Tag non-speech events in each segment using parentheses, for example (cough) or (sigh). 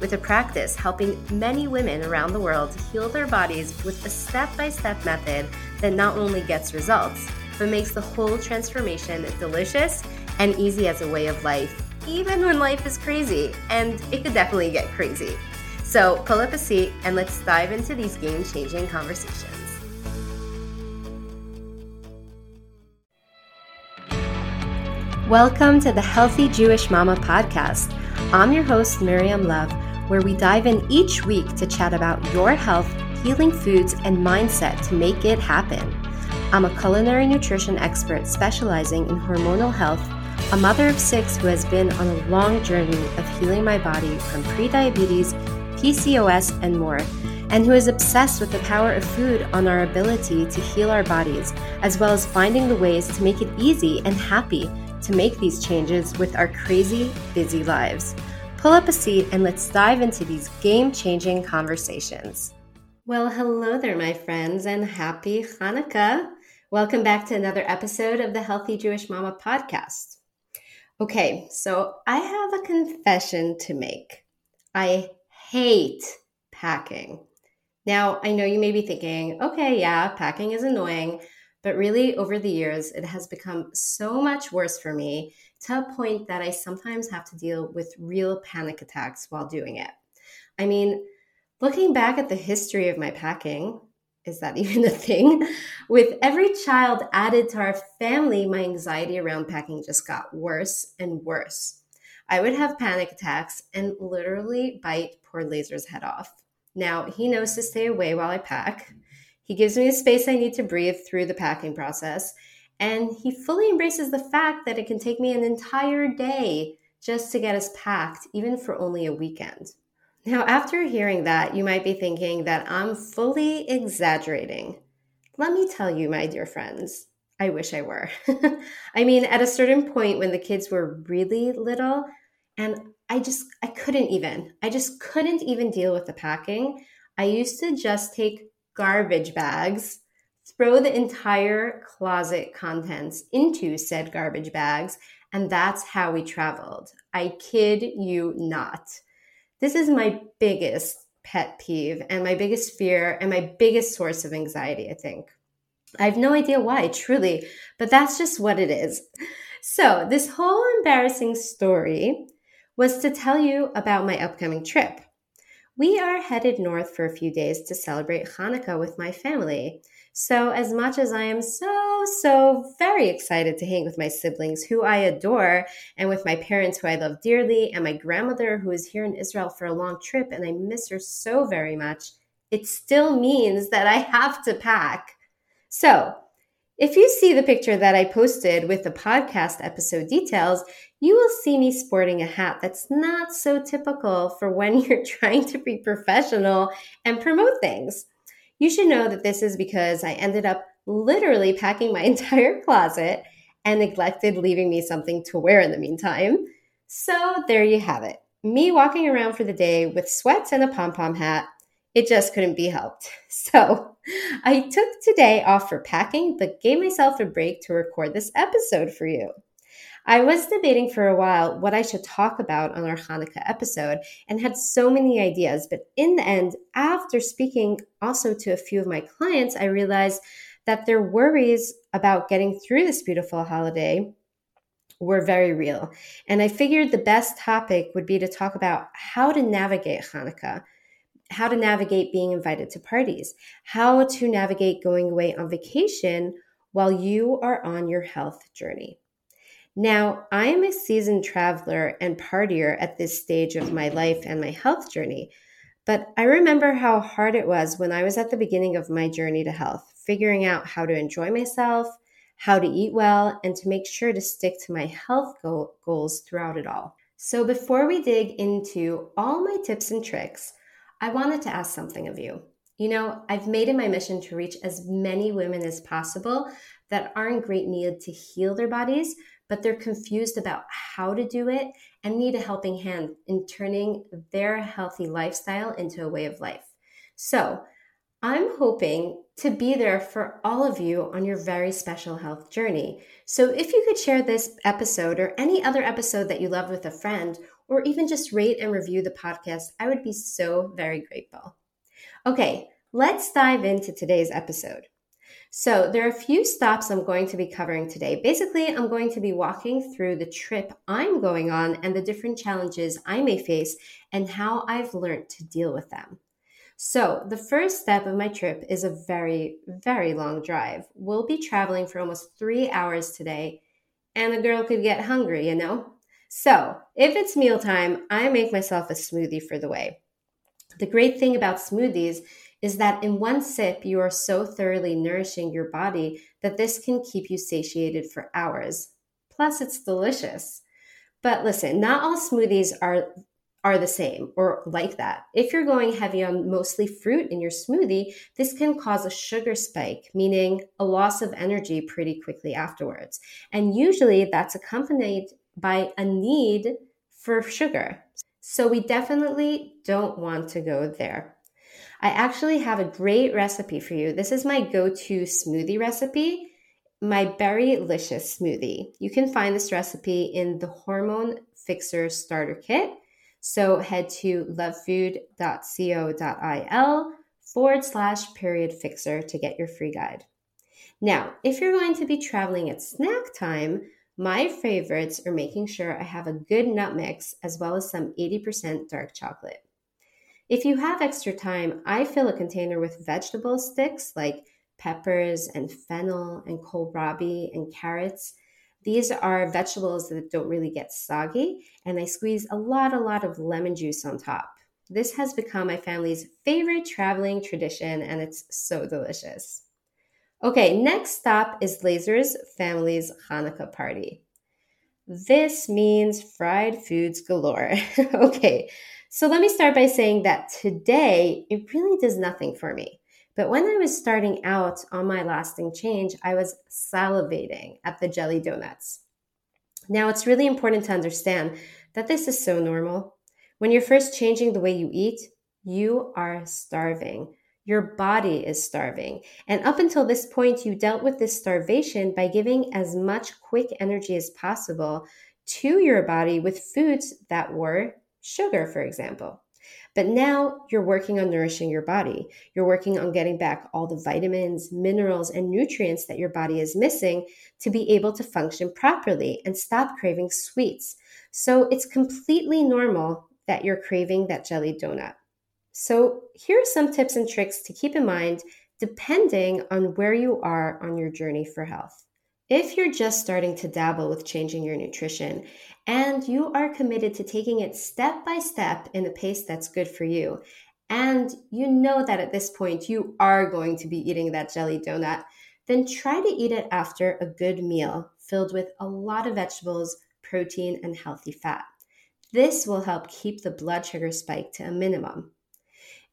with a practice helping many women around the world heal their bodies with a step by step method that not only gets results, but makes the whole transformation delicious and easy as a way of life, even when life is crazy. And it could definitely get crazy. So pull up a seat and let's dive into these game changing conversations. Welcome to the Healthy Jewish Mama podcast. I'm your host, Miriam Love where we dive in each week to chat about your health, healing foods, and mindset to make it happen. I'm a culinary nutrition expert specializing in hormonal health, a mother of six who has been on a long journey of healing my body from prediabetes, PCOS, and more, and who is obsessed with the power of food on our ability to heal our bodies, as well as finding the ways to make it easy and happy to make these changes with our crazy, busy lives. Pull up a seat and let's dive into these game changing conversations. Well, hello there, my friends, and happy Hanukkah. Welcome back to another episode of the Healthy Jewish Mama podcast. Okay, so I have a confession to make. I hate packing. Now, I know you may be thinking, okay, yeah, packing is annoying, but really over the years, it has become so much worse for me to a point that I sometimes have to deal with real panic attacks while doing it. I mean, looking back at the history of my packing, is that (laughs) even a thing? With every child added to our family, my anxiety around packing just got worse and worse. I would have panic attacks and literally bite poor Lazer's head off. Now, he knows to stay away while I pack. He gives me the space I need to breathe through the packing process, and he fully embraces the fact that it can take me an entire day just to get us packed, even for only a weekend. Now, after hearing that, you might be thinking that I'm fully exaggerating. Let me tell you, my dear friends, I wish I were. (laughs) I mean, at a certain point when the kids were really little, and I just, I couldn't even, I just couldn't even deal with the packing. I used to just take garbage bags throw the entire closet contents into said garbage bags, and that's how we traveled. I kid you not. This is my biggest pet peeve and my biggest fear and my biggest source of anxiety, I think. I have no idea why, truly, but that's just what it is. So, this whole embarrassing story was to tell you about my upcoming trip. We are headed north for a few days to celebrate Hanukkah with my family. So, as much as I am so, so very excited to hang with my siblings who I adore, and with my parents who I love dearly, and my grandmother who is here in Israel for a long trip and I miss her so very much, it still means that I have to pack. So, if you see the picture that I posted with the podcast episode details, you will see me sporting a hat that's not so typical for when (laughs) you're trying to be professional and promote things. You should know that this is because I ended up literally packing my (laughs) entire closet and neglected leaving me something to wear in the meantime. So there you have it. Me walking around for the day with sweats and a pom pom hat. It just couldn't be helped. (laughs) So I took today off for packing, but gave myself a break to record this episode for you. I was debating for a while what I should talk about on our Hanukkah episode and had so many ideas. But in the end, after speaking also to a few of my clients, I realized that their worries about getting through this beautiful holiday were very real. And I figured the best topic would be to talk about how to navigate Hanukkah, how to navigate being invited to parties, how to navigate going away on vacation while you are on your health journey. Now, I am a seasoned traveler and partier at this stage of my life and my health journey, but I remember how hard it was when I was at the beginning of my journey to health, figuring out how to enjoy myself, how to eat well, and to make sure to stick to my health goal- goals throughout it all. So, before we dig into all my tips and tricks, I wanted to ask something of you. You know, I've made it my mission to reach as many women as possible that are in great need to heal their bodies, but they're confused about how to do it and need a helping hand in turning their healthy lifestyle into a way of life. So, I'm hoping to be there for all of you on your very special health journey. So, if you could share this episode or any other episode that you love with a friend, or even just rate and review the podcast, I would be so very grateful. Okay, let's dive into today's episode. So, there are a few stops I'm going to be covering today. Basically, I'm going to be walking through the trip I'm going on and the different challenges I may face and how I've learned to deal with them. So, the first step of my trip is a very, very long drive. We'll be traveling for almost three hours today, and a girl could get hungry, you know? So, if it's mealtime, I make myself a smoothie for the way. The great thing about smoothies is that in one sip, you are so thoroughly nourishing your body that this can keep you satiated for hours. Plus, it's delicious. But listen, not all smoothies are are the same or like that. If you're going heavy on mostly fruit in your smoothie, this can cause a sugar spike, meaning a loss of energy pretty quickly afterwards. And usually that's accompanied by a need for sugar. So we definitely don't want to go there. I actually have a great recipe for you. This is my go to smoothie recipe, my berry Berrylicious smoothie. You can find this recipe in the Hormone Fixer Starter Kit. So head to lovefood.co.il forward slash period fixer to get your free guide. Now, if you're going to be traveling at snack time, my favorites are making sure I have a good nut mix as well as some 80% dark chocolate. If you have extra time, I fill a container with vegetable sticks like peppers and fennel and kohlrabi and carrots. These are vegetables that don't really get soggy, and I squeeze a lot, a lot of lemon juice on top. This has become my family's favorite traveling tradition, and it's so delicious. Okay, next stop is Lazer's family's Hanukkah party. This means fried foods galore. (laughs) okay, so let me start by saying that today it really does nothing for me. But when I was starting out on my lasting change, I was salivating at the jelly donuts. Now, it's really important to understand that this is so normal. When you're first changing the way you eat, you are starving. Your body is starving. And up until this point, you dealt with this starvation by giving as much quick energy as possible to your body with foods that were sugar, for example. But now you're working on nourishing your body. You're working on getting back all the vitamins, minerals, and nutrients that your body is missing to be able to function properly and stop craving sweets. So it's completely normal that you're craving that jelly donut. So here are some tips and tricks to keep in mind depending on where you are on your journey for health. If you're just starting to dabble with changing your nutrition and you are committed to taking it step by step in a pace that's good for you, and you know that at this point you are going to be eating that jelly donut, then try to eat it after a good meal filled with a lot of vegetables, protein, and healthy fat. This will help keep the blood sugar spike to a minimum.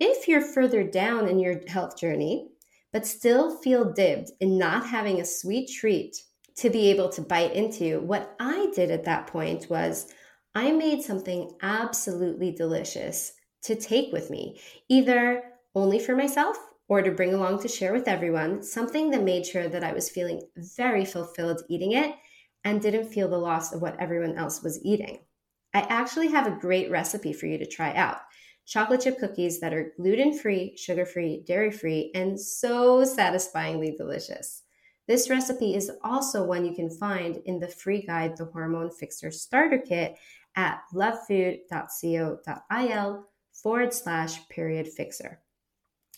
If you're further down in your health journey, but still feel dibbed in not having a sweet treat to be able to bite into, what I did at that point was I made something absolutely delicious to take with me, either only for myself or to bring along to share with everyone, something that made sure that I was feeling very fulfilled eating it and didn't feel the loss of what everyone else was eating. I actually have a great recipe for you to try out chocolate chip cookies that are gluten free, sugar free, dairy free, and so satisfyingly delicious. This recipe is also one you can find in the free guide, The Hormone Fixer Starter Kit, at lovefood.co.il forward slash period fixer.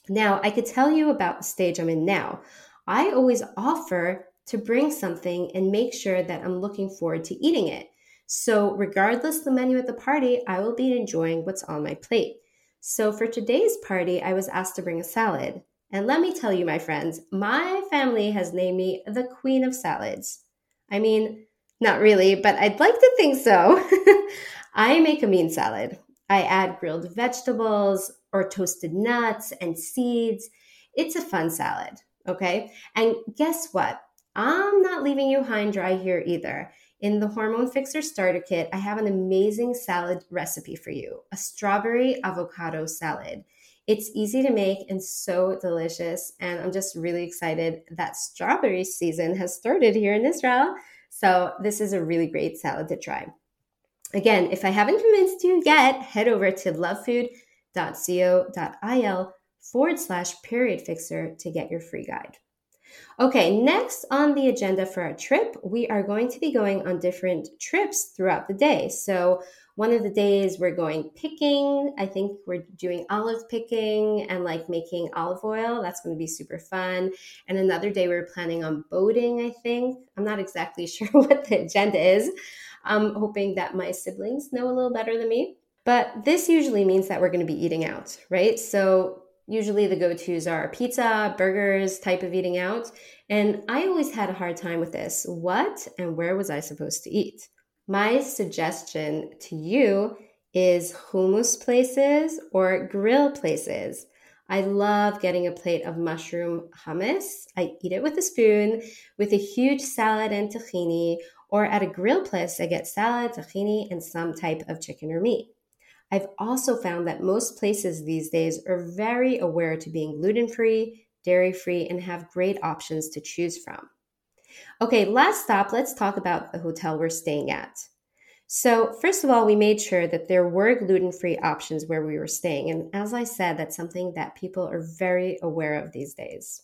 Now, I could tell you about the stage I'm in now. I always offer to bring something and make sure that I'm looking forward to eating it. So, regardless the menu at the party, I will be enjoying what's on my plate. So, for today's party, I was asked to bring a salad. And let me tell you, my friends, my family has named me the Queen of Salads. I mean, not really, but I'd like to think so. (laughs) I make a mean salad. I add grilled vegetables or toasted nuts and seeds. It's a fun salad, okay? And guess what? I'm not leaving you high and dry here either. In the Hormone Fixer Starter Kit, I have an amazing salad recipe for you a strawberry avocado salad. It's easy to make and so delicious. And I'm just really excited that strawberry season has started here in Israel. So, this is a really great salad to try. Again, if I haven't convinced you yet, head over to lovefood.co.il forward slash period fixer to get your free guide. Okay, next on the agenda for our trip, we are going to be going on different trips throughout the day. So, one of the days we're going picking. I think we're doing olive picking and like making olive oil. That's going to be super fun. And another day we're planning on boating, I think. I'm not exactly (laughs) sure what the agenda is. I'm hoping that my siblings know a little better than me. But this usually means that we're going to be eating out, right? So usually the go-tos are pizza, burgers, type of eating out. And I always had a hard time with this. What and where was I supposed to eat? My suggestion to you is hummus places or grill places. I love getting a plate of mushroom hummus. I eat it with a spoon with a huge salad and tahini, or at a grill place, I get salad, tahini, and some type of chicken or meat. I've also found that most places these days are very aware to being gluten free, dairy free, and have great options to choose from. Okay, last stop, let's talk about the hotel we're staying at. So, first of all, we made sure that there were gluten free options where we were staying. And as I said, that's something that people are very aware of these days.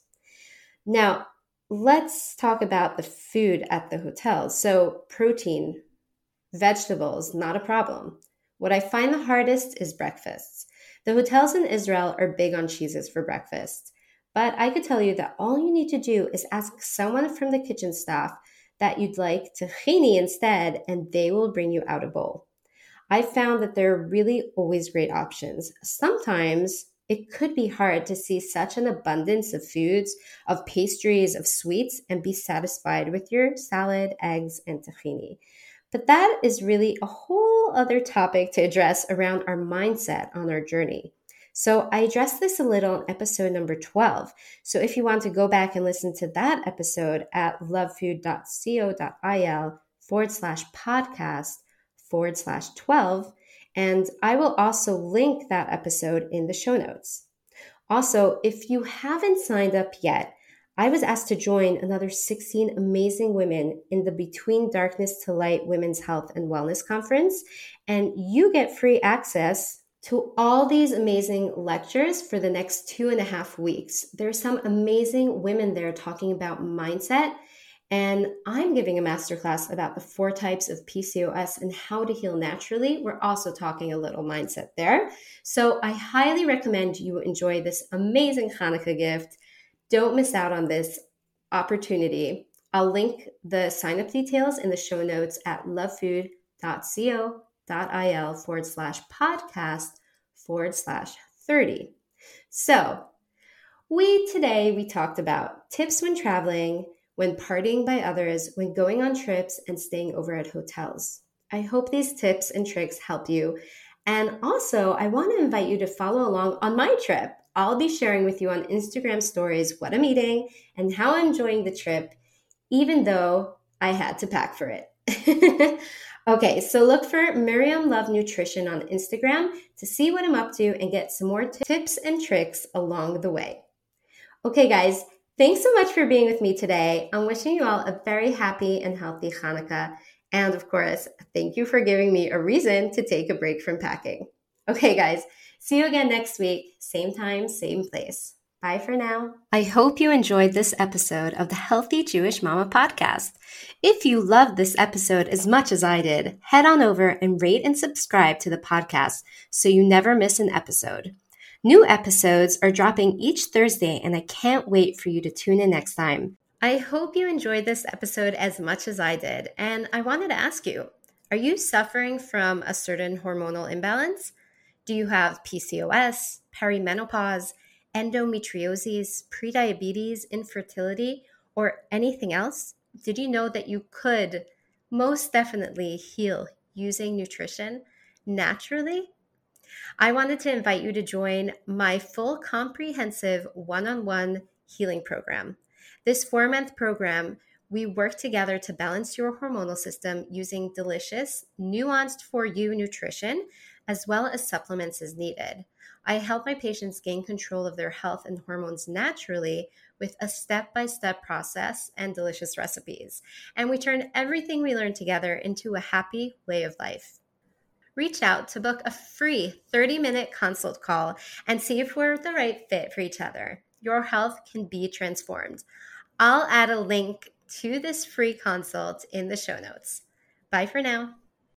Now, let's talk about the food at the hotel. So, protein, vegetables, not a problem. What I find the hardest is breakfasts. The hotels in Israel are big on cheeses for breakfast, but I could tell you that all you need to do is ask someone from the kitchen staff that you'd like tahini instead, and they will bring you out a bowl. I found that there are really always great options. Sometimes it could be hard to see such an abundance of foods, of pastries, of sweets, and be satisfied with your salad, eggs, and tahini. But that is really a whole other topic to address around our mindset on our journey. So I addressed this a little in episode number 12. So if you want to go back and listen to that episode at lovefood.co.il forward slash podcast forward slash 12, and I will also link that episode in the show notes. Also, if you haven't signed up yet, I was asked to join another 16 amazing women in the Between Darkness to Light Women's Health and Wellness Conference. And you get free access to all these amazing lectures for the next two and a half weeks. There's some amazing women there talking about mindset. And I'm giving a masterclass about the four types of PCOS and how to heal naturally. We're also talking a little mindset there. So I highly recommend you enjoy this amazing Hanukkah gift. Don't miss out on this opportunity. I'll link the sign up details in the show notes at lovefood.co.il forward slash podcast forward slash 30. So, we today we talked about tips when traveling, when partying by others, when going on trips, and staying over at hotels. I hope these tips and tricks help you. And also, I want to invite you to follow along on my trip. I'll be sharing with you on Instagram stories what I'm eating and how I'm enjoying the trip, even though I had to pack for it. (laughs) okay, so look for Miriam Love Nutrition on Instagram to see what I'm up to and get some more tips and tricks along the way. Okay, guys, thanks so much for being with me today. I'm wishing you all a very happy and healthy Hanukkah. And of course, thank you for giving me a reason to take a break from packing. Okay, guys. See you again next week, same time, same place. Bye for now. I hope you enjoyed this episode of the Healthy Jewish Mama podcast. If you loved this episode as much as I did, head on over and rate and subscribe to the podcast so you never miss an episode. New episodes are dropping each Thursday, and I can't wait for you to tune in next time. I hope you enjoyed this episode as much as I did, and I wanted to ask you are you suffering from a certain hormonal imbalance? Do you have PCOS, perimenopause, endometriosis, prediabetes, infertility, or anything else? Did you know that you could most definitely heal using nutrition naturally? I wanted to invite you to join my full comprehensive one on one healing program. This four month program, we work together to balance your hormonal system using delicious, nuanced for you nutrition, as well as supplements as needed. I help my patients gain control of their health and hormones naturally with a step by step process and delicious recipes. And we turn everything we learn together into a happy way of life. Reach out to book a free 30 minute consult call and see if we're the right fit for each other. Your health can be transformed. I'll add a link to this free consult in the show notes. Bye for now.